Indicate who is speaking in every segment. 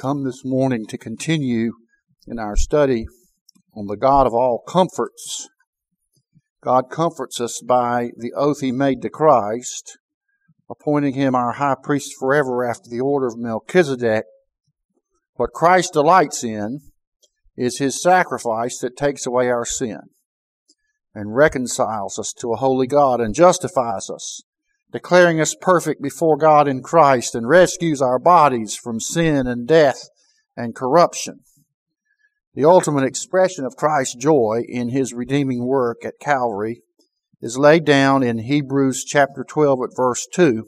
Speaker 1: come this morning to continue in our study on the God of all comforts. God comforts us by the oath he made to Christ, appointing him our high priest forever after the order of Melchizedek. What Christ delights in is his sacrifice that takes away our sin and reconciles us to a holy God and justifies us declaring us perfect before God in Christ and rescues our bodies from sin and death and corruption. The ultimate expression of Christ's joy in his redeeming work at Calvary is laid down in Hebrews chapter 12 at verse 2,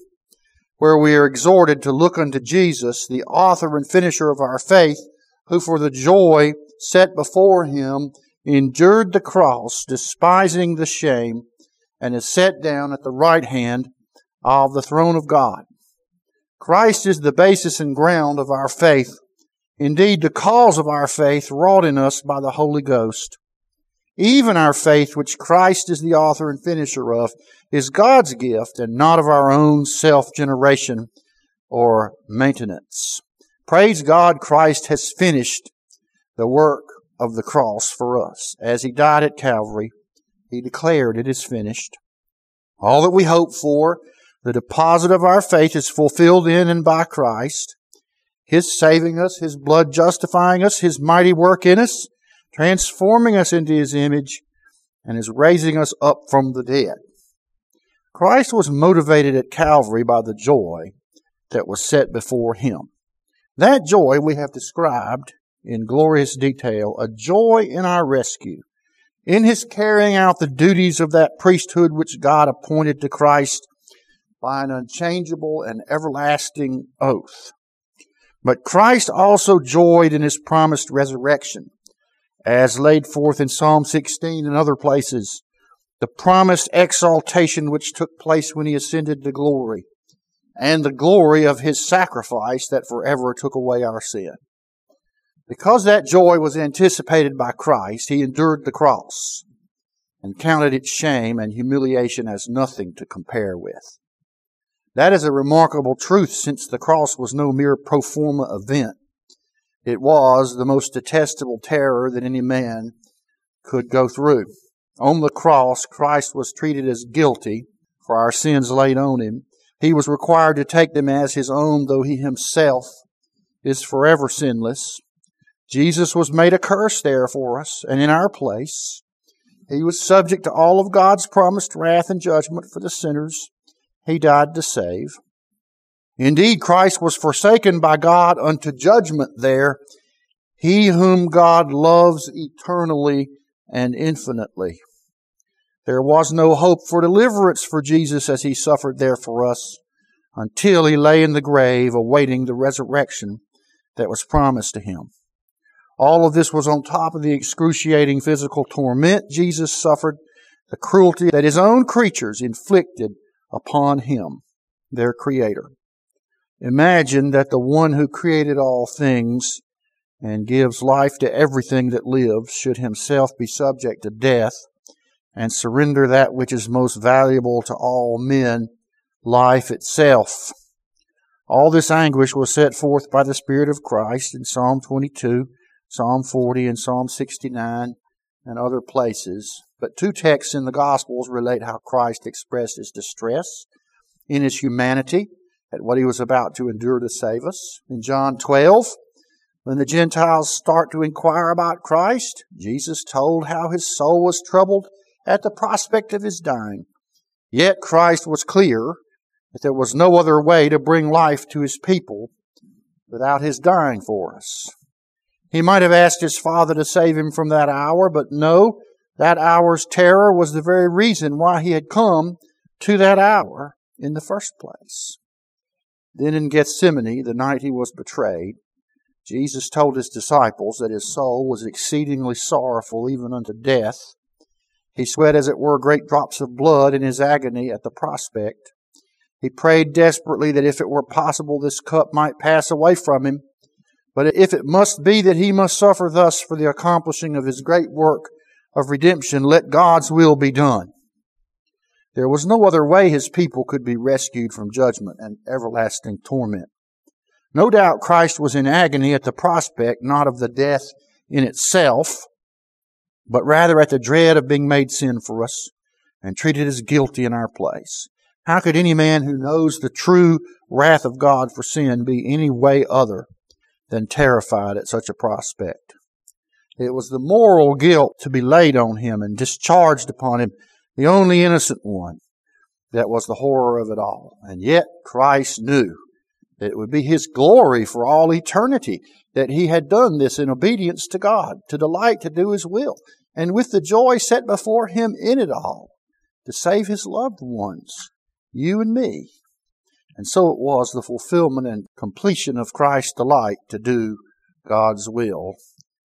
Speaker 1: where we are exhorted to look unto Jesus, the author and finisher of our faith, who for the joy set before him endured the cross, despising the shame, and is set down at the right hand of the throne of God. Christ is the basis and ground of our faith. Indeed, the cause of our faith wrought in us by the Holy Ghost. Even our faith, which Christ is the author and finisher of, is God's gift and not of our own self-generation or maintenance. Praise God, Christ has finished the work of the cross for us. As He died at Calvary, He declared it is finished. All that we hope for the deposit of our faith is fulfilled in and by Christ. His saving us, His blood justifying us, His mighty work in us, transforming us into His image, and His raising us up from the dead. Christ was motivated at Calvary by the joy that was set before Him. That joy we have described in glorious detail, a joy in our rescue, in His carrying out the duties of that priesthood which God appointed to Christ by an unchangeable and everlasting oath. But Christ also joyed in his promised resurrection, as laid forth in Psalm 16 and other places, the promised exaltation which took place when he ascended to glory, and the glory of his sacrifice that forever took away our sin. Because that joy was anticipated by Christ, he endured the cross and counted its shame and humiliation as nothing to compare with. That is a remarkable truth since the cross was no mere pro forma event. It was the most detestable terror that any man could go through. On the cross, Christ was treated as guilty for our sins laid on him. He was required to take them as his own, though he himself is forever sinless. Jesus was made a curse there for us and in our place. He was subject to all of God's promised wrath and judgment for the sinners he died to save. Indeed, Christ was forsaken by God unto judgment there, he whom God loves eternally and infinitely. There was no hope for deliverance for Jesus as he suffered there for us until he lay in the grave awaiting the resurrection that was promised to him. All of this was on top of the excruciating physical torment Jesus suffered, the cruelty that his own creatures inflicted upon him, their creator. Imagine that the one who created all things and gives life to everything that lives should himself be subject to death and surrender that which is most valuable to all men, life itself. All this anguish was set forth by the Spirit of Christ in Psalm 22, Psalm 40, and Psalm 69, and other places. But two texts in the Gospels relate how Christ expressed his distress in his humanity at what he was about to endure to save us. In John 12, when the Gentiles start to inquire about Christ, Jesus told how his soul was troubled at the prospect of his dying. Yet Christ was clear that there was no other way to bring life to his people without his dying for us. He might have asked his Father to save him from that hour, but no, that hour's terror was the very reason why he had come to that hour in the first place. Then in Gethsemane, the night he was betrayed, Jesus told his disciples that his soul was exceedingly sorrowful even unto death. He sweat as it were great drops of blood in his agony at the prospect. He prayed desperately that if it were possible this cup might pass away from him. But if it must be that he must suffer thus for the accomplishing of his great work of redemption, let God's will be done. There was no other way his people could be rescued from judgment and everlasting torment. No doubt Christ was in agony at the prospect not of the death in itself, but rather at the dread of being made sin for us and treated as guilty in our place. How could any man who knows the true wrath of God for sin be any way other than terrified at such a prospect? It was the moral guilt to be laid on him and discharged upon him, the only innocent one, that was the horror of it all. And yet Christ knew that it would be his glory for all eternity that he had done this in obedience to God, to delight to do his will, and with the joy set before him in it all, to save his loved ones, you and me. And so it was the fulfillment and completion of Christ's delight to do God's will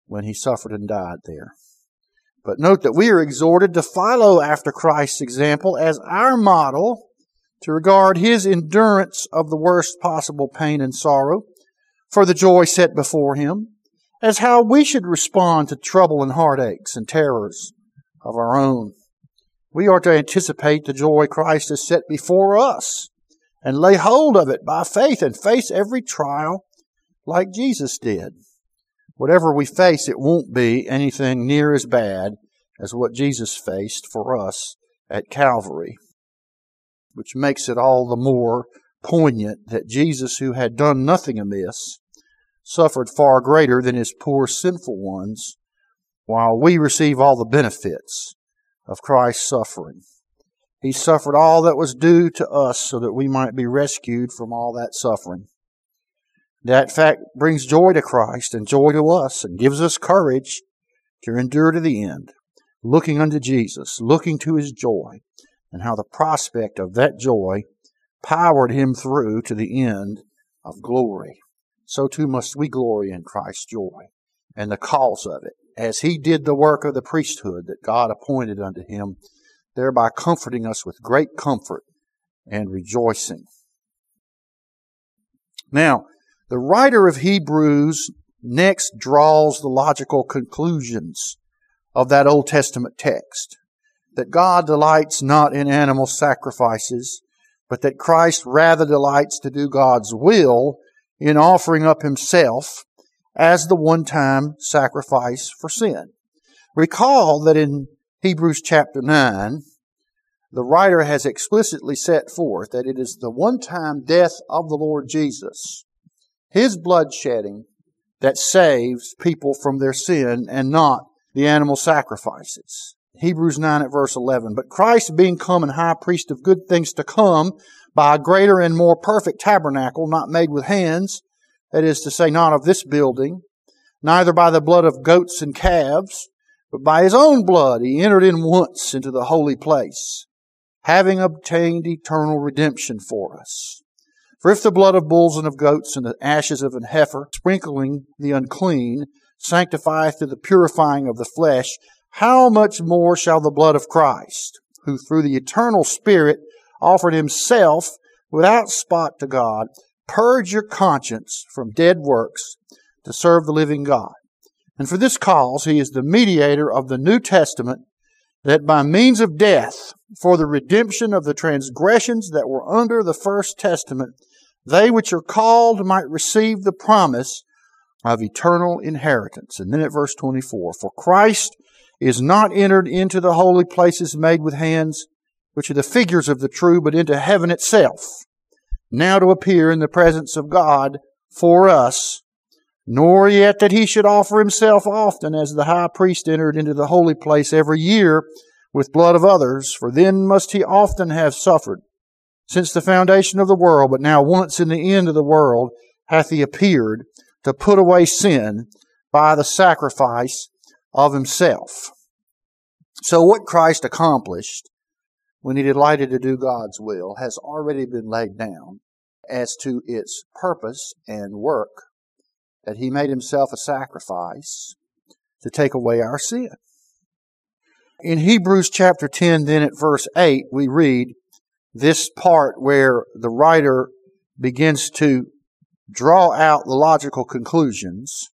Speaker 1: when he suffered and died there. But note that we are exhorted to follow after Christ's example as our model to regard his endurance of the worst possible pain and sorrow for the joy set before him as how we should respond to trouble and heartaches and terrors of our own. We are to anticipate the joy Christ has set before us and lay hold of it by faith and face every trial like Jesus did. Whatever we face, it won't be anything near as bad as what Jesus faced for us at Calvary, which makes it all the more poignant that Jesus, who had done nothing amiss, suffered far greater than his poor sinful ones, while we receive all the benefits of Christ's suffering. He suffered all that was due to us so that we might be rescued from all that suffering. That fact brings joy to Christ and joy to us and gives us courage to endure to the end, looking unto Jesus, looking to his joy, and how the prospect of that joy powered him through to the end of glory. So too must we glory in Christ's joy and the cause of it, as he did the work of the priesthood that God appointed unto him, thereby comforting us with great comfort and rejoicing. Now, the writer of Hebrews next draws the logical conclusions of that Old Testament text that God delights not in animal sacrifices, but that Christ rather delights to do God's will in offering up himself as the one time sacrifice for sin. Recall that in Hebrews chapter 9, the writer has explicitly set forth that it is the one time death of the Lord Jesus his blood shedding that saves people from their sin and not the animal sacrifices. Hebrews 9 at verse 11. But Christ being come and high priest of good things to come by a greater and more perfect tabernacle, not made with hands, that is to say, not of this building, neither by the blood of goats and calves, but by his own blood he entered in once into the holy place, having obtained eternal redemption for us. For if the blood of bulls and of goats and the ashes of an heifer, sprinkling the unclean, sanctifieth to the purifying of the flesh, how much more shall the blood of Christ, who through the eternal Spirit offered himself without spot to God, purge your conscience from dead works to serve the living God? And for this cause he is the mediator of the New Testament, that by means of death, for the redemption of the transgressions that were under the first testament, they which are called might receive the promise of eternal inheritance. And then at verse 24, for Christ is not entered into the holy places made with hands, which are the figures of the true, but into heaven itself, now to appear in the presence of God for us, nor yet that he should offer himself often as the high priest entered into the holy place every year with blood of others, for then must he often have suffered since the foundation of the world, but now once in the end of the world hath he appeared to put away sin by the sacrifice of himself. So what Christ accomplished when he delighted to do God's will has already been laid down as to its purpose and work, that he made himself a sacrifice to take away our sin. In Hebrews chapter 10, then at verse 8, we read, this part where the writer begins to draw out the logical conclusions.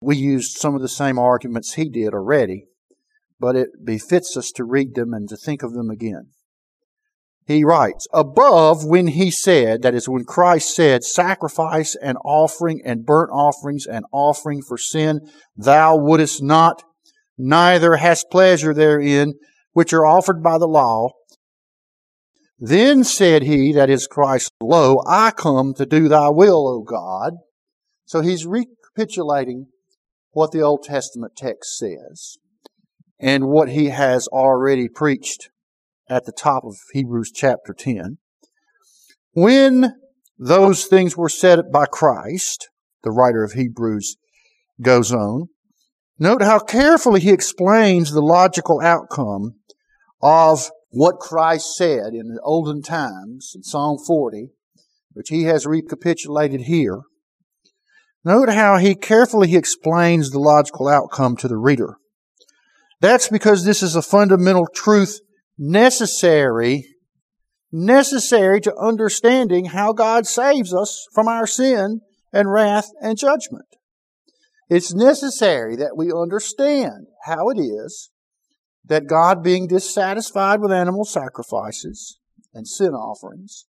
Speaker 1: We used some of the same arguments he did already, but it befits us to read them and to think of them again. He writes, above when he said, that is when Christ said, sacrifice and offering and burnt offerings and offering for sin, thou wouldest not, neither hast pleasure therein, which are offered by the law. Then said he, that is Christ, Lo, I come to do thy will, O God. So he's recapitulating what the Old Testament text says and what he has already preached at the top of Hebrews chapter 10. When those things were said by Christ, the writer of Hebrews goes on, note how carefully he explains the logical outcome of what Christ said in the olden times in Psalm 40, which he has recapitulated here. Note how he carefully explains the logical outcome to the reader. That's because this is a fundamental truth necessary, necessary to understanding how God saves us from our sin and wrath and judgment. It's necessary that we understand how it is that God, being dissatisfied with animal sacrifices and sin offerings,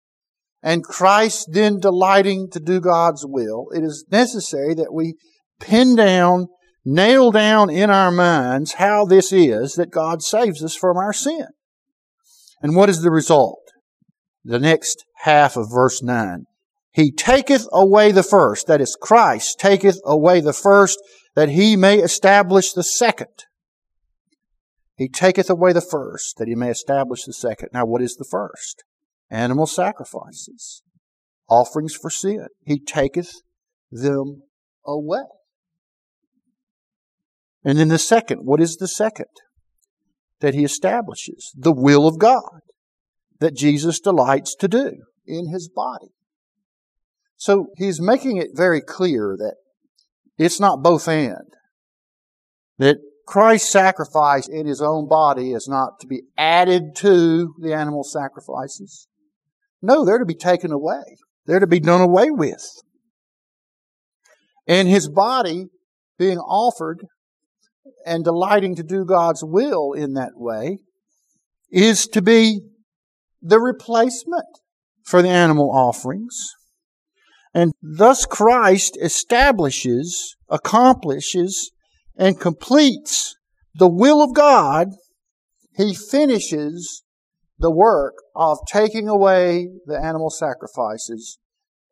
Speaker 1: and Christ then delighting to do God's will, it is necessary that we pin down, nail down in our minds how this is that God saves us from our sin. And what is the result? The next half of verse 9. He taketh away the first, that is, Christ taketh away the first, that he may establish the second. He taketh away the first, that he may establish the second. Now, what is the first? Animal sacrifices, offerings for sin. He taketh them away. And then the second, what is the second? That he establishes, the will of God that Jesus delights to do in his body. So he's making it very clear that it's not both and. That Christ's sacrifice in his own body is not to be added to the animal sacrifices. No, they're to be taken away. They're to be done away with. And his body being offered and delighting to do God's will in that way is to be the replacement for the animal offerings. And thus Christ establishes, accomplishes, and completes the will of God. He finishes the work of taking away the animal sacrifices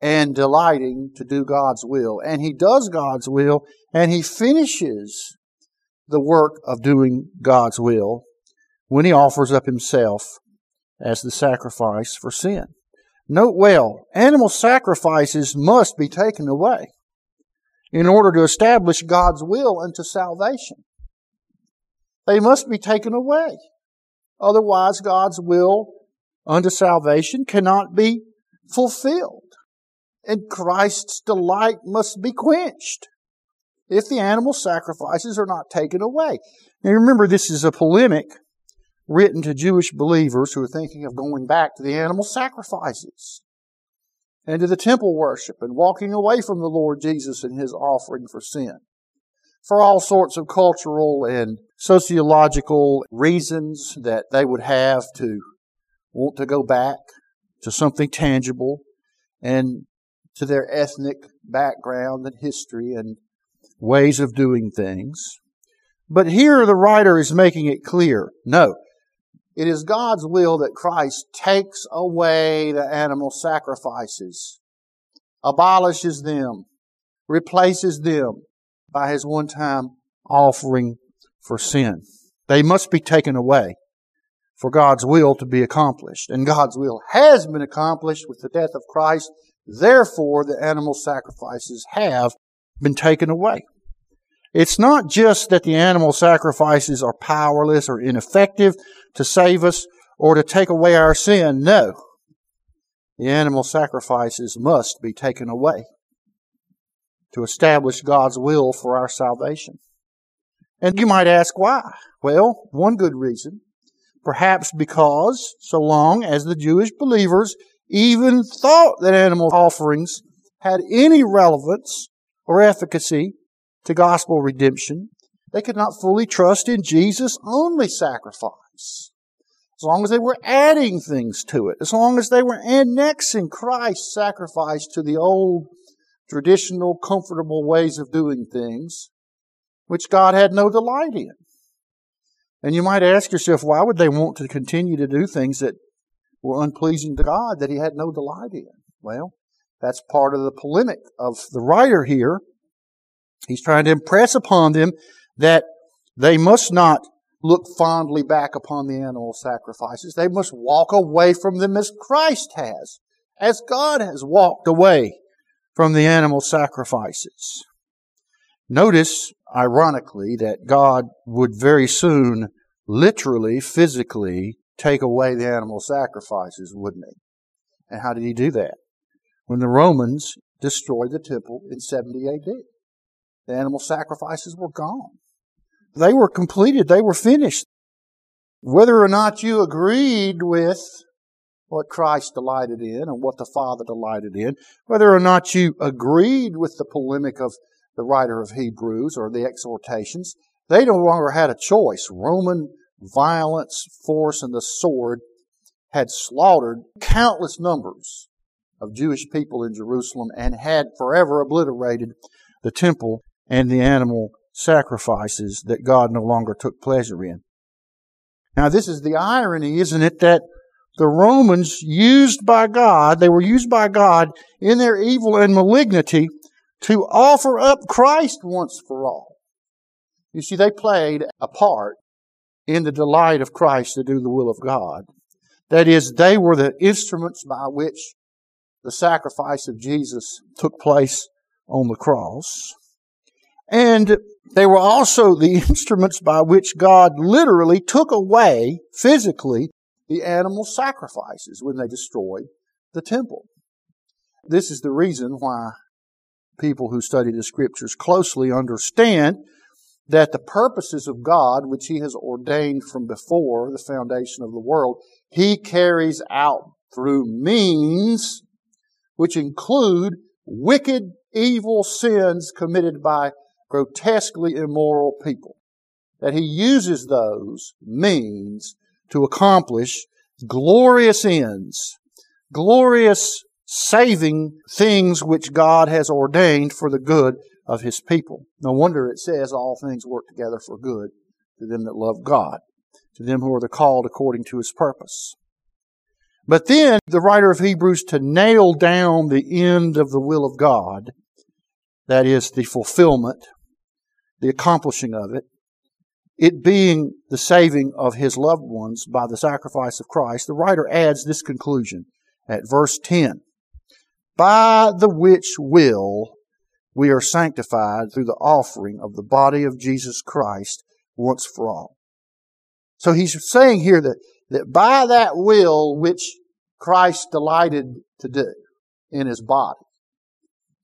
Speaker 1: and delighting to do God's will. And he does God's will and he finishes the work of doing God's will when he offers up himself as the sacrifice for sin. Note well, animal sacrifices must be taken away in order to establish God's will unto salvation. They must be taken away. Otherwise, God's will unto salvation cannot be fulfilled. And Christ's delight must be quenched if the animal sacrifices are not taken away. Now remember, this is a polemic written to Jewish believers who are thinking of going back to the animal sacrifices and to the temple worship and walking away from the Lord Jesus and his offering for sin. For all sorts of cultural and sociological reasons that they would have to want to go back to something tangible and to their ethnic background and history and ways of doing things. But here the writer is making it clear. No. It is God's will that Christ takes away the animal sacrifices, abolishes them, replaces them by his one time offering for sin. They must be taken away for God's will to be accomplished. And God's will has been accomplished with the death of Christ. Therefore, the animal sacrifices have been taken away. It's not just that the animal sacrifices are powerless or ineffective to save us or to take away our sin. No. The animal sacrifices must be taken away to establish God's will for our salvation. And you might ask why? Well, one good reason. Perhaps because so long as the Jewish believers even thought that animal offerings had any relevance or efficacy to gospel redemption, they could not fully trust in Jesus' only sacrifice. as long as they were adding things to it, as long as they were annexing Christ's sacrifice to the old traditional, comfortable ways of doing things, which God had no delight in. And you might ask yourself, why would they want to continue to do things that were unpleasing to God that He had no delight in? Well, that's part of the polemic of the writer here. He's trying to impress upon them that they must not look fondly back upon the animal sacrifices. They must walk away from them as Christ has, as God has walked away from the animal sacrifices. Notice, ironically, that God would very soon, literally, physically, take away the animal sacrifices, wouldn't he? And how did he do that? When the Romans destroyed the temple in 70 AD. The animal sacrifices were gone. They were completed. They were finished. Whether or not you agreed with what Christ delighted in and what the Father delighted in, whether or not you agreed with the polemic of the writer of Hebrews or the exhortations, they no longer had a choice. Roman violence, force, and the sword had slaughtered countless numbers of Jewish people in Jerusalem and had forever obliterated the temple and the animal sacrifices that God no longer took pleasure in. Now, this is the irony, isn't it, that the Romans used by God, they were used by God in their evil and malignity to offer up Christ once for all. You see, they played a part in the delight of Christ to do the will of God. That is, they were the instruments by which the sacrifice of Jesus took place on the cross. And they were also the instruments by which God literally took away physically the animal sacrifices when they destroyed the temple. This is the reason why people who study the scriptures closely understand that the purposes of God, which He has ordained from before the foundation of the world, He carries out through means which include wicked, evil sins committed by grotesquely immoral people. That he uses those means to accomplish glorious ends, glorious saving things which God has ordained for the good of his people. No wonder it says all things work together for good to them that love God, to them who are the called according to his purpose. But then the writer of Hebrews to nail down the end of the will of God, that is the fulfillment the accomplishing of it, it being the saving of his loved ones by the sacrifice of Christ, the writer adds this conclusion at verse 10. By the which will we are sanctified through the offering of the body of Jesus Christ once for all. So he's saying here that, that by that will which Christ delighted to do in his body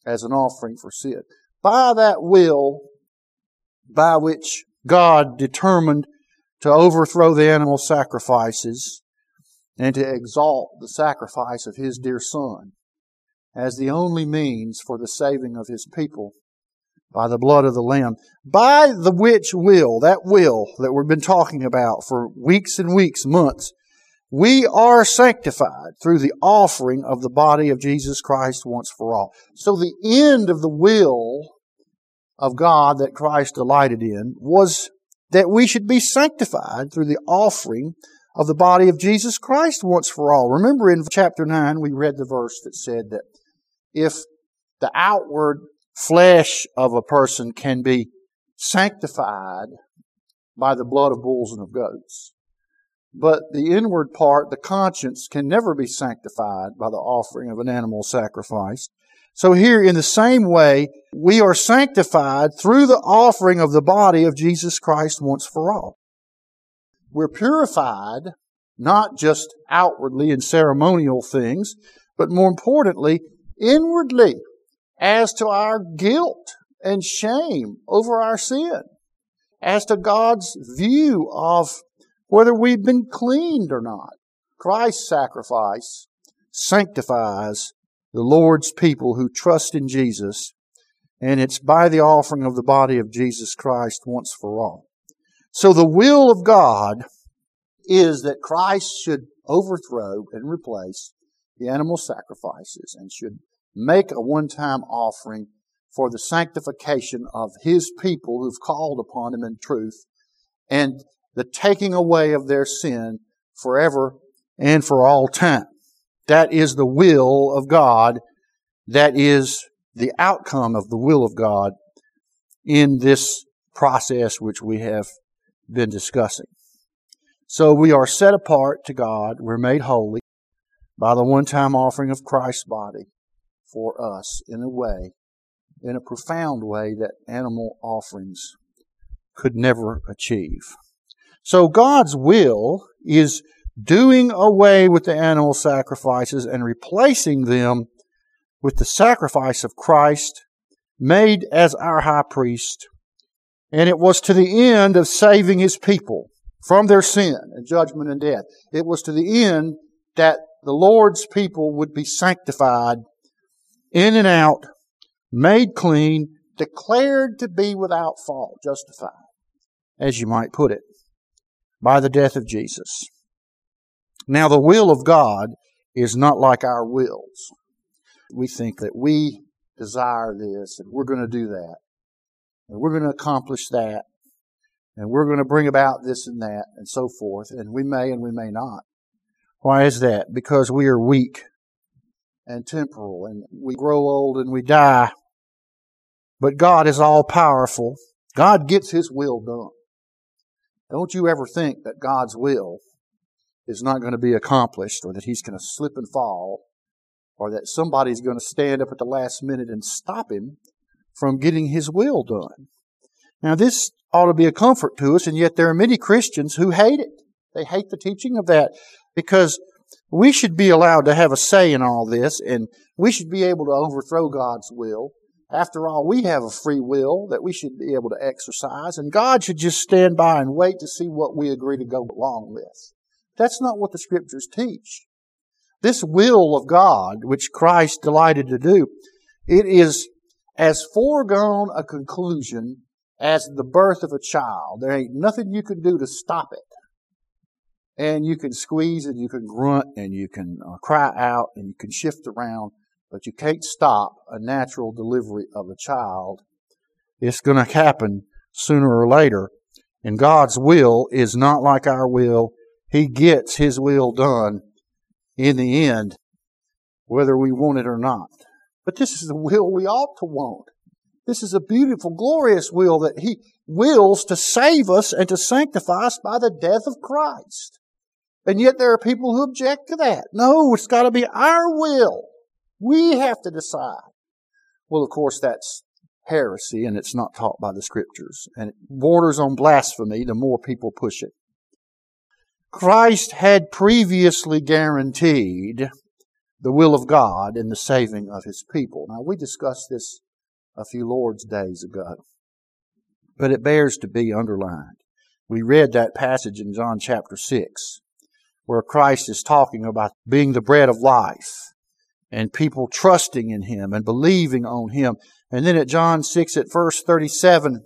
Speaker 1: as an offering for sin, by that will by which God determined to overthrow the animal sacrifices and to exalt the sacrifice of His dear Son as the only means for the saving of His people by the blood of the Lamb, by the which will, that will that we've been talking about for weeks and weeks, months, we are sanctified through the offering of the body of Jesus Christ once for all. So the end of the will of God that Christ delighted in was that we should be sanctified through the offering of the body of Jesus Christ once for all. Remember in chapter 9, we read the verse that said that if the outward flesh of a person can be sanctified by the blood of bulls and of goats, but the inward part, the conscience, can never be sanctified by the offering of an animal sacrifice. So here, in the same way, we are sanctified through the offering of the body of Jesus Christ once for all. We're purified, not just outwardly in ceremonial things, but more importantly, inwardly as to our guilt and shame over our sin, as to God's view of whether we've been cleaned or not. Christ's sacrifice sanctifies the Lord's people who trust in Jesus, and it's by the offering of the body of Jesus Christ once for all. So the will of God is that Christ should overthrow and replace the animal sacrifices and should make a one-time offering for the sanctification of His people who've called upon Him in truth and the taking away of their sin forever and for all time. That is the will of God. That is the outcome of the will of God in this process which we have been discussing. So we are set apart to God. We're made holy by the one-time offering of Christ's body for us in a way, in a profound way that animal offerings could never achieve. So God's will is doing away with the animal sacrifices and replacing them with the sacrifice of Christ made as our high priest. And it was to the end of saving his people from their sin and judgment and death. It was to the end that the Lord's people would be sanctified in and out, made clean, declared to be without fault, justified, as you might put it, by the death of Jesus. Now, the will of God is not like our wills. We think that we desire this and we're going to do that and we're going to accomplish that and we're going to bring about this and that and so forth. And we may and we may not. Why is that? Because we are weak and temporal and we grow old and we die. But God is all powerful. God gets His will done. Don't you ever think that God's will is not going to be accomplished or that He's going to slip and fall or that somebody's going to stand up at the last minute and stop Him from getting His will done. Now this ought to be a comfort to us and yet there are many Christians who hate it. They hate the teaching of that because we should be allowed to have a say in all this and we should be able to overthrow God's will. After all, we have a free will that we should be able to exercise and God should just stand by and wait to see what we agree to go along with. That's not what the scriptures teach. This will of God, which Christ delighted to do, it is as foregone a conclusion as the birth of a child. There ain't nothing you can do to stop it and you can squeeze and you can grunt and you can uh, cry out and you can shift around, but you can't stop a natural delivery of a child. It's going to happen sooner or later. And God's will is not like our will. He gets His will done in the end, whether we want it or not. But this is the will we ought to want. This is a beautiful, glorious will that He wills to save us and to sanctify us by the death of Christ. And yet there are people who object to that. No, it's got to be our will. We have to decide. Well, of course, that's heresy and it's not taught by the scriptures. And it borders on blasphemy the more people push it. Christ had previously guaranteed the will of God in the saving of his people. Now, we discussed this a few Lord's days ago, but it bears to be underlined. We read that passage in John chapter 6 where Christ is talking about being the bread of life and people trusting in Him and believing on Him. And then at John 6 at verse 37,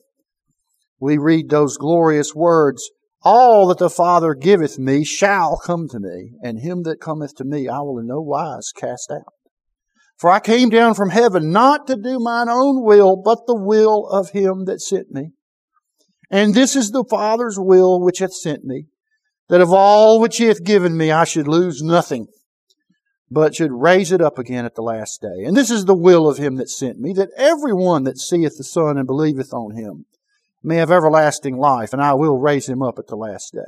Speaker 1: we read those glorious words, All that the Father giveth me shall come to me, and him that cometh to me I will in no wise cast out. For I came down from heaven not to do mine own will, but the will of him that sent me. And this is the Father's will which hath sent me, that of all which he hath given me I should lose nothing, but should raise it up again at the last day. And this is the will of him that sent me, that every one that seeth the Son and believeth on him may have everlasting life, and I will raise him up at the last day.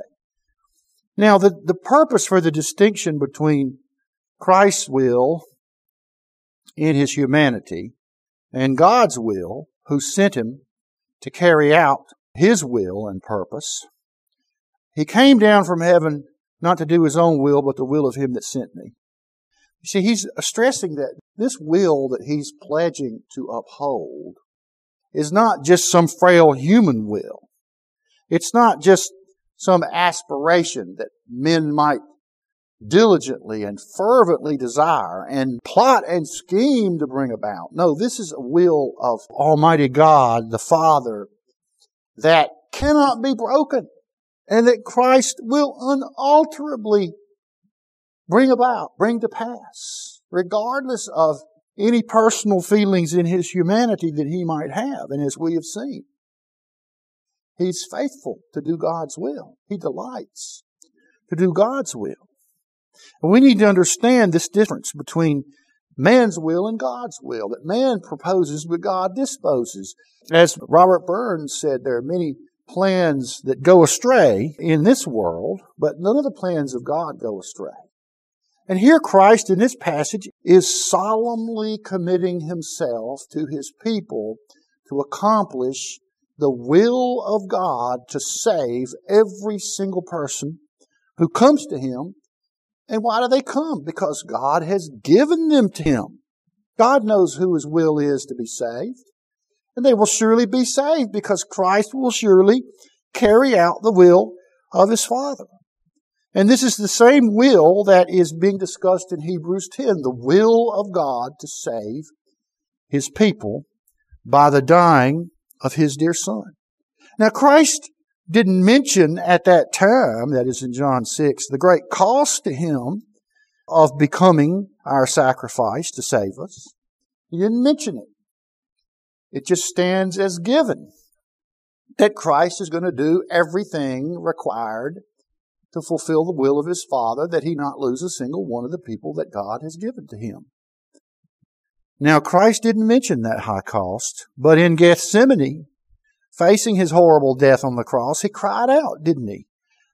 Speaker 1: Now, the, the purpose for the distinction between Christ's will in his humanity and God's will, who sent him to carry out his will and purpose, he came down from heaven not to do his own will, but the will of him that sent me. You see, he's stressing that this will that he's pledging to uphold is not just some frail human will. It's not just some aspiration that men might diligently and fervently desire and plot and scheme to bring about. No, this is a will of Almighty God, the Father, that cannot be broken. And that Christ will unalterably bring about, bring to pass, regardless of any personal feelings in his humanity that he might have. And as we have seen, he's faithful to do God's will. He delights to do God's will. And we need to understand this difference between man's will and God's will, that man proposes but God disposes. As Robert Burns said, there are many plans that go astray in this world, but none of the plans of God go astray. And here Christ in this passage is solemnly committing himself to his people to accomplish the will of God to save every single person who comes to him. And why do they come? Because God has given them to him. God knows who his will is to be saved. And they will surely be saved because Christ will surely carry out the will of his Father. And this is the same will that is being discussed in Hebrews 10, the will of God to save his people by the dying of his dear son. Now Christ didn't mention at that time, that is in John 6, the great cost to him of becoming our sacrifice to save us. He didn't mention it. It just stands as given that Christ is going to do everything required to fulfill the will of his Father, that he not lose a single one of the people that God has given to him. Now, Christ didn't mention that high cost, but in Gethsemane, facing his horrible death on the cross, he cried out, didn't he?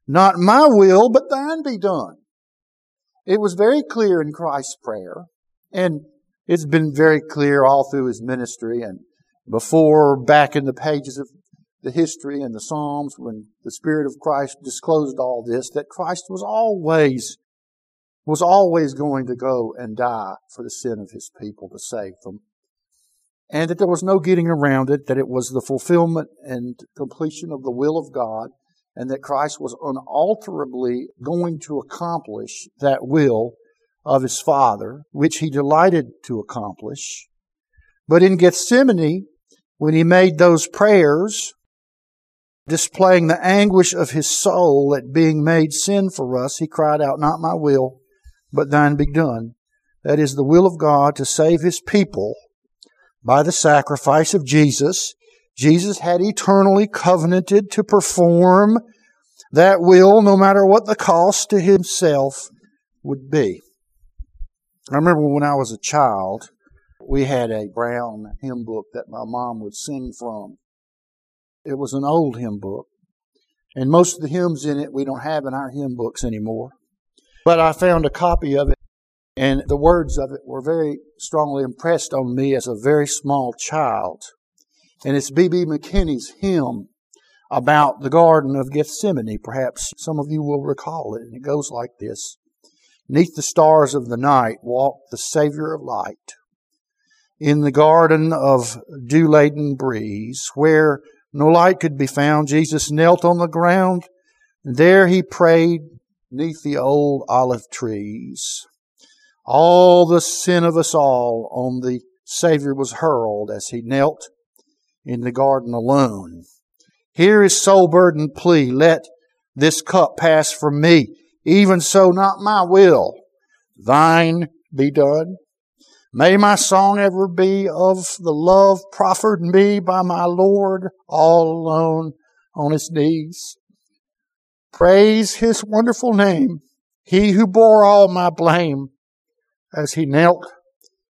Speaker 1: Not my will, but thine be done. It was very clear in Christ's prayer, and it's been very clear all through his ministry and before back in the pages of the history and the Psalms when the Spirit of Christ disclosed all this, that Christ was always, was always going to go and die for the sin of His people to save them. And that there was no getting around it, that it was the fulfillment and completion of the will of God, and that Christ was unalterably going to accomplish that will of His Father, which He delighted to accomplish. But in Gethsemane, when He made those prayers, displaying the anguish of his soul at being made sin for us, he cried out, Not my will, but thine be done. That is the will of God to save his people by the sacrifice of Jesus. Jesus had eternally covenanted to perform that will, no matter what the cost to himself would be. I remember when I was a child, we had a brown hymn book that my mom would sing from. It was an old hymn book. And most of the hymns in it we don't have in our hymn books anymore. But I found a copy of it, and the words of it were very strongly impressed on me as a very small child. And it's B.B. McKinney's hymn about the Garden of Gethsemane. Perhaps some of you will recall it. And it goes like this Neath the stars of the night walked the Savior of light. In the garden of dew laden breeze, where no light could be found. Jesus knelt on the ground. And there he prayed neath the old olive trees. All the sin of us all on the Savior was hurled as he knelt in the garden alone. Hear his soul burdened plea. Let this cup pass from me. Even so, not my will. Thine be done. May my song ever be of the love proffered me by my Lord all alone on his knees. Praise his wonderful name, he who bore all my blame as he knelt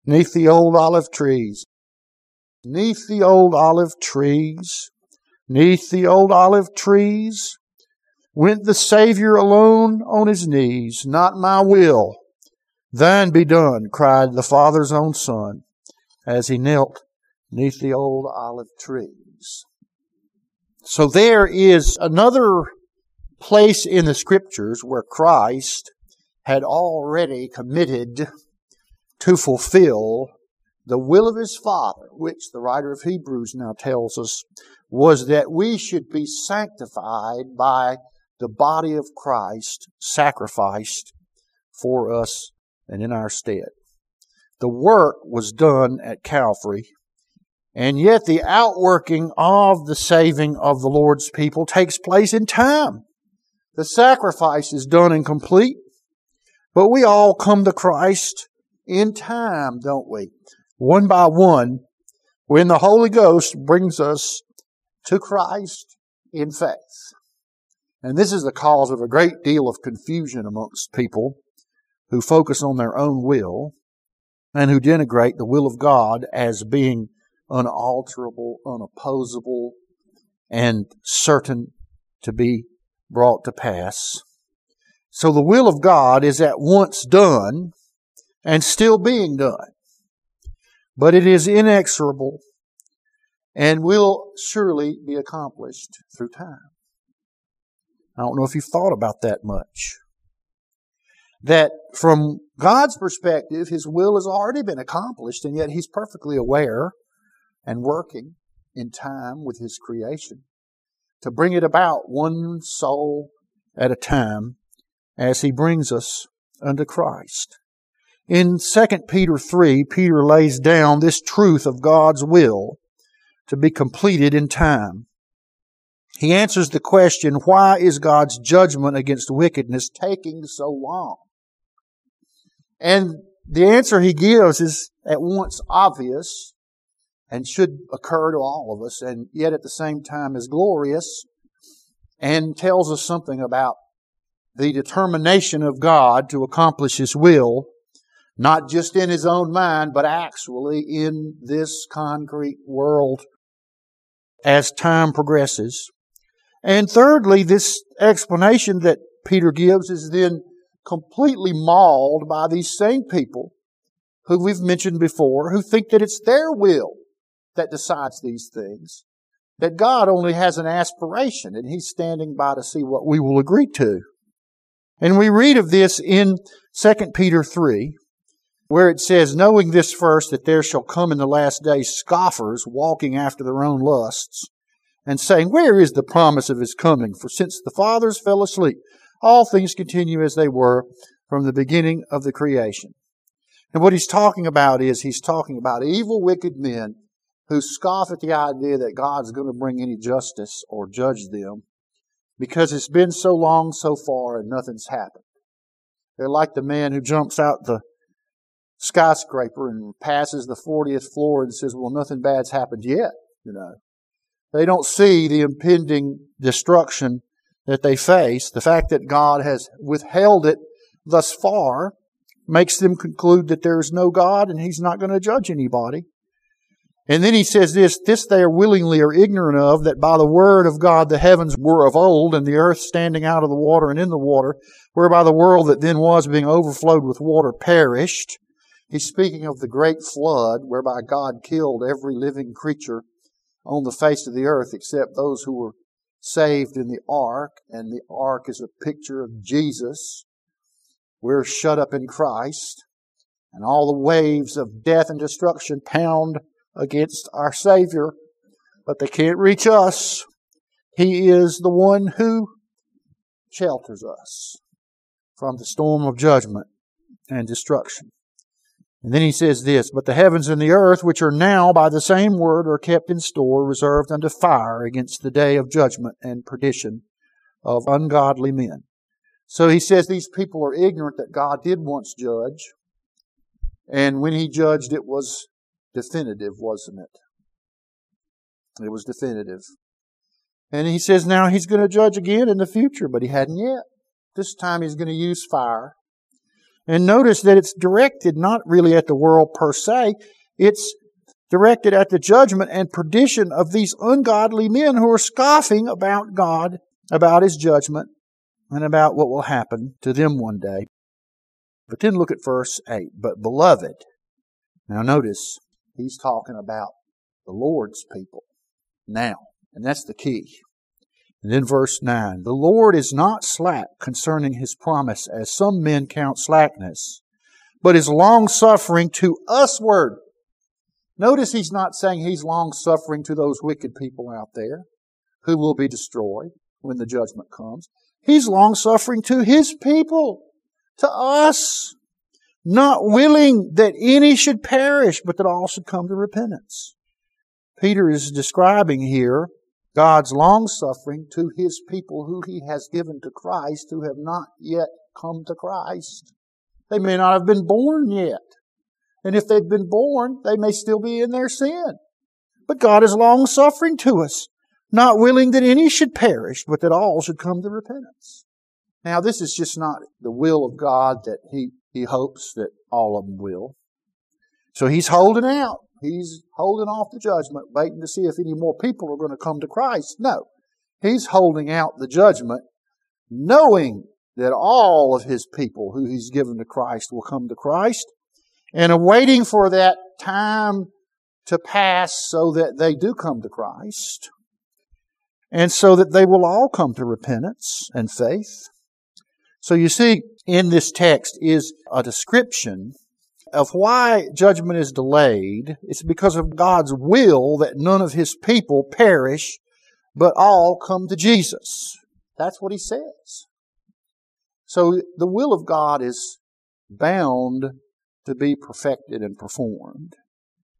Speaker 1: neath the old olive trees. Neath the old olive trees, neath the old olive trees, went the Savior alone on his knees. Not my will, Thine be done, cried the Father's own Son, as he knelt neath the old olive trees. So there is another place in the scriptures where Christ had already committed to fulfill the will of his Father, which the writer of Hebrews now tells us was that we should be sanctified by the body of Christ sacrificed for us and in our stead. The work was done at Calvary, and yet the outworking of the saving of the Lord's people takes place in time. The sacrifice is done and complete, but we all come to Christ in time, don't we? One by one, when the Holy Ghost brings us to Christ in faith. And this is the cause of a great deal of confusion amongst people who focus on their own will and who denigrate the will of God as being unalterable, unopposable, and certain to be brought to pass. So the will of God is at once done and still being done. But it is inexorable and will surely be accomplished through time. I don't know if you've thought about that much. That from God's perspective, His will has already been accomplished, and yet He's perfectly aware and working in time with His creation to bring it about one soul at a time as He brings us unto Christ. In 2 Peter 3, Peter lays down this truth of God's will to be completed in time. He answers the question, why is God's judgment against wickedness taking so long? And the answer he gives is at once obvious and should occur to all of us, and yet at the same time is glorious and tells us something about the determination of God to accomplish His will, not just in His own mind, but actually in this concrete world as time progresses. And thirdly, this explanation that Peter gives is then completely mauled by these same people who we've mentioned before, who think that it's their will that decides these things, that God only has an aspiration and He's standing by to see what we will agree to. And we read of this in 2 Peter 3, where it says, Knowing this first, that there shall come in the last days scoffers walking after their own lusts, and saying, Where is the promise of his coming? For since the fathers fell asleep, all things continue as they were from the beginning of the creation. And what he's talking about is he's talking about evil, wicked men who scoff at the idea that God's going to bring any justice or judge them because it's been so long so far and nothing's happened. They're like the man who jumps out the skyscraper and passes the 40th floor and says, well, nothing bad's happened yet, you know. They don't see the impending destruction that they face. The fact that God has withheld it thus far makes them conclude that there is no God and He's not going to judge anybody. And then he says this, this they are willingly or ignorant of, that by the word of God the heavens were of old, and the earth standing out of the water and in the water, whereby the world that then was being overflowed with water perished. He's speaking of the great flood, whereby God killed every living creature on the face of the earth except those who were saved in the ark, and the ark is a picture of Jesus. We're shut up in Christ, and all the waves of death and destruction pound against our Savior, but they can't reach us. He is the one who shelters us from the storm of judgment and destruction. And then he says this, but the heavens and the earth, which are now by the same word, are kept in store, reserved unto fire against the day of judgment and perdition of ungodly men. So he says these people are ignorant that God did once judge. And when he judged, it was definitive, wasn't it? It was definitive. And he says now he's going to judge again in the future, but he hadn't yet. This time he's going to use fire. And notice that it's directed not really at the world per se, it's directed at the judgment and perdition of these ungodly men who are scoffing about God, about his judgment, and about what will happen to them one day. But then look at verse 8. But beloved, now notice, He's talking about the Lord's people now. And that's the key. And then verse 9 The Lord is not slack concerning his promise, as some men count slackness, but is long suffering to usward. Notice he's not saying he's long suffering to those wicked people out there who will be destroyed when the judgment comes. He's long suffering to his people, to us not willing that any should perish, but that all should come to repentance. Peter is describing here God's long suffering to his people who he has given to Christ who have not yet come to Christ. They may not have been born yet. And if they've been born, they may still be in their sin. But God is long suffering to us, not willing that any should perish, but that all should come to repentance. Now, this is just not the will of God that He, he hopes that all of them will. So He's holding out. He's holding off the judgment, waiting to see if any more people are going to come to Christ. No. He's holding out the judgment, knowing that all of His people who He's given to Christ will come to Christ, and awaiting for that time to pass so that they do come to Christ, and so that they will all come to repentance and faith. So you see, in this text is a description of why judgment is delayed. It's because of God's will that none of His people perish, but all come to Jesus. That's what He says. So the will of God is bound to be perfected and performed.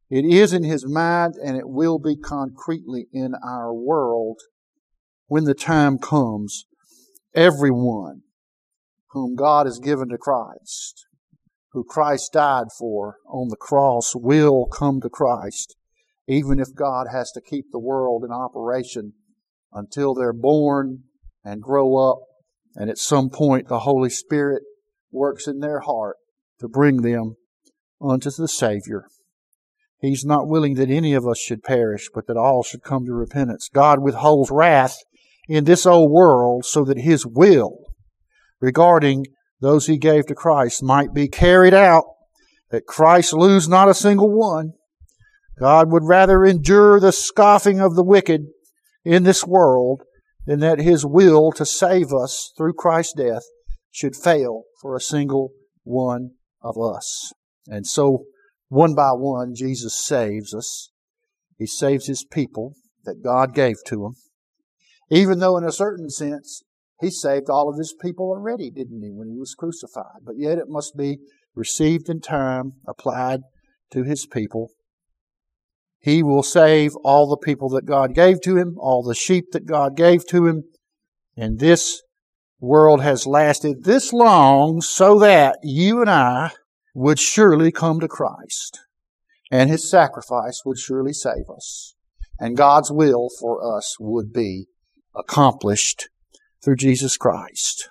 Speaker 1: It is in His mind and it will be concretely in our world when the time comes. Everyone whom God has given to Christ, who Christ died for on the cross, will come to Christ, even if God has to keep the world in operation until they're born and grow up, and at some point the Holy Spirit works in their heart to bring them unto the Savior. He's not willing that any of us should perish, but that all should come to repentance. God withholds wrath in this old world so that His will regarding those He gave to Christ might be carried out, that Christ lose not a single one. God would rather endure the scoffing of the wicked in this world than that His will to save us through Christ's death should fail for a single one of us. And so, one by one, Jesus saves us. He saves His people that God gave to Him. Even though, in a certain sense, He saved all of His people already, didn't He, when He was crucified? But yet it must be received in time, applied to His people. He will save all the people that God gave to Him, all the sheep that God gave to Him. And this world has lasted this long so that you and I would surely come to Christ, and his sacrifice would surely save us, and God's will for us would be accomplished through Jesus Christ.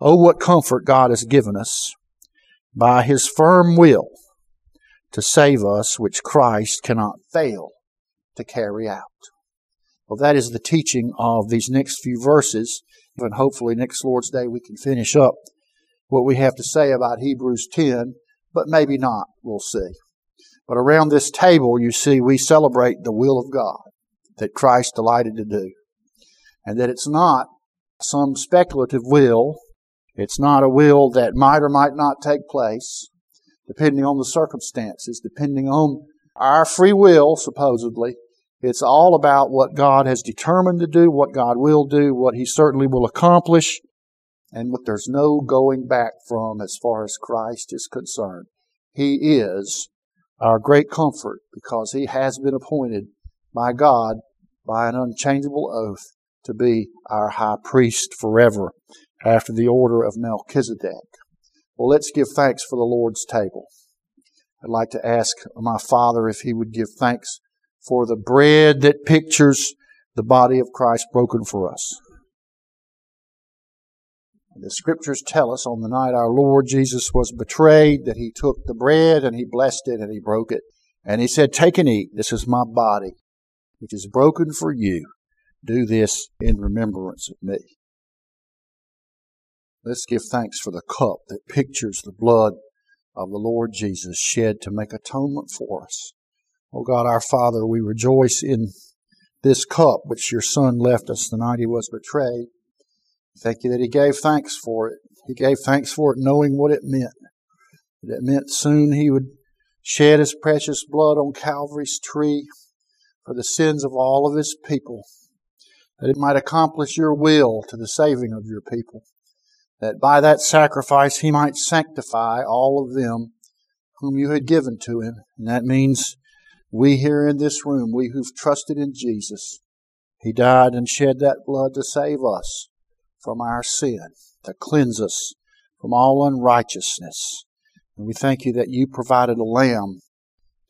Speaker 1: Oh, what comfort God has given us by his firm will to save us, which Christ cannot fail to carry out. Well, that is the teaching of these next few verses, and hopefully next Lord's Day we can finish up what we have to say about Hebrews 10 but maybe not. We'll see. But around this table, you see, we celebrate the will of God that Christ delighted to do. And that it's not some speculative will. It's not a will that might or might not take place, depending on the circumstances, depending on our free will, supposedly. It's all about what God has determined to do, what God will do, what He certainly will accomplish, and what there's no going back from as far as Christ is concerned. He is our great comfort because he has been appointed by God by an unchangeable oath to be our high priest forever after the order of Melchizedek. Well, let's give thanks for the Lord's table. I'd like to ask my Father if he would give thanks for the bread that pictures the body of Christ broken for us. The scriptures tell us on the night our Lord Jesus was betrayed that he took the bread and he blessed it and he broke it. And he said, Take and eat. This is my body, which is broken for you. Do this in remembrance of me. Let's give thanks for the cup that pictures the blood of the Lord Jesus shed to make atonement for us. Oh God, our Father, we rejoice in this cup which your Son left us the night he was betrayed. Thank you that he gave thanks for it. He gave thanks for it knowing what it meant. That it meant soon he would shed his precious blood on Calvary's tree for the sins of all of his people. That it might accomplish your will to the saving of your people. That by that sacrifice he might sanctify all of them whom you had given to him. And that means we here in this room, we who've trusted in Jesus, He died and shed that blood to save us from our sin, to cleanse us from all unrighteousness. And we thank you that you provided a lamb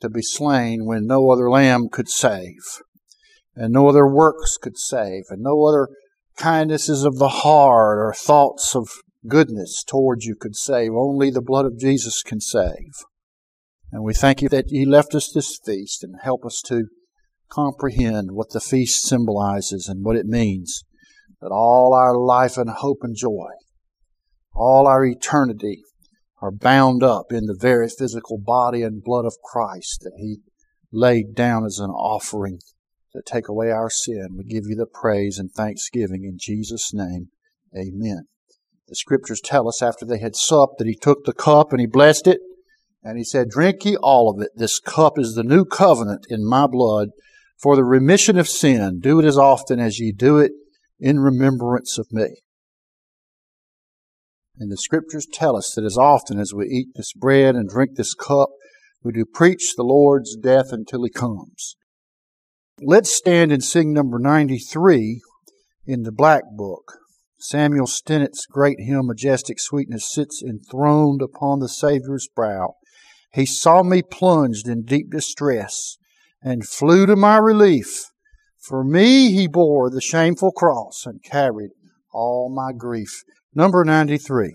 Speaker 1: to be slain when no other lamb could save, and no other works could save, and no other kindnesses of the heart or thoughts of goodness towards you could save. Only the blood of Jesus can save. And we thank you that you left us this feast and help us to comprehend what the feast symbolizes and what it means. That all our life and hope and joy, all our eternity are bound up in the very physical body and blood of Christ that He laid down as an offering to take away our sin. We give you the praise and thanksgiving in Jesus' name. Amen. The scriptures tell us after they had supped that He took the cup and He blessed it and He said, Drink ye all of it. This cup is the new covenant in my blood for the remission of sin. Do it as often as ye do it in remembrance of me. And the scriptures tell us that as often as we eat this bread and drink this cup, we do preach the Lord's death until he comes. Let's stand and sing number 93 in the Black Book. Samuel Stennett's great hymn, Majestic Sweetness, sits enthroned upon the Savior's brow. He saw me plunged in deep distress and flew to my relief. For me he bore the shameful cross and carried all my grief. Number 93.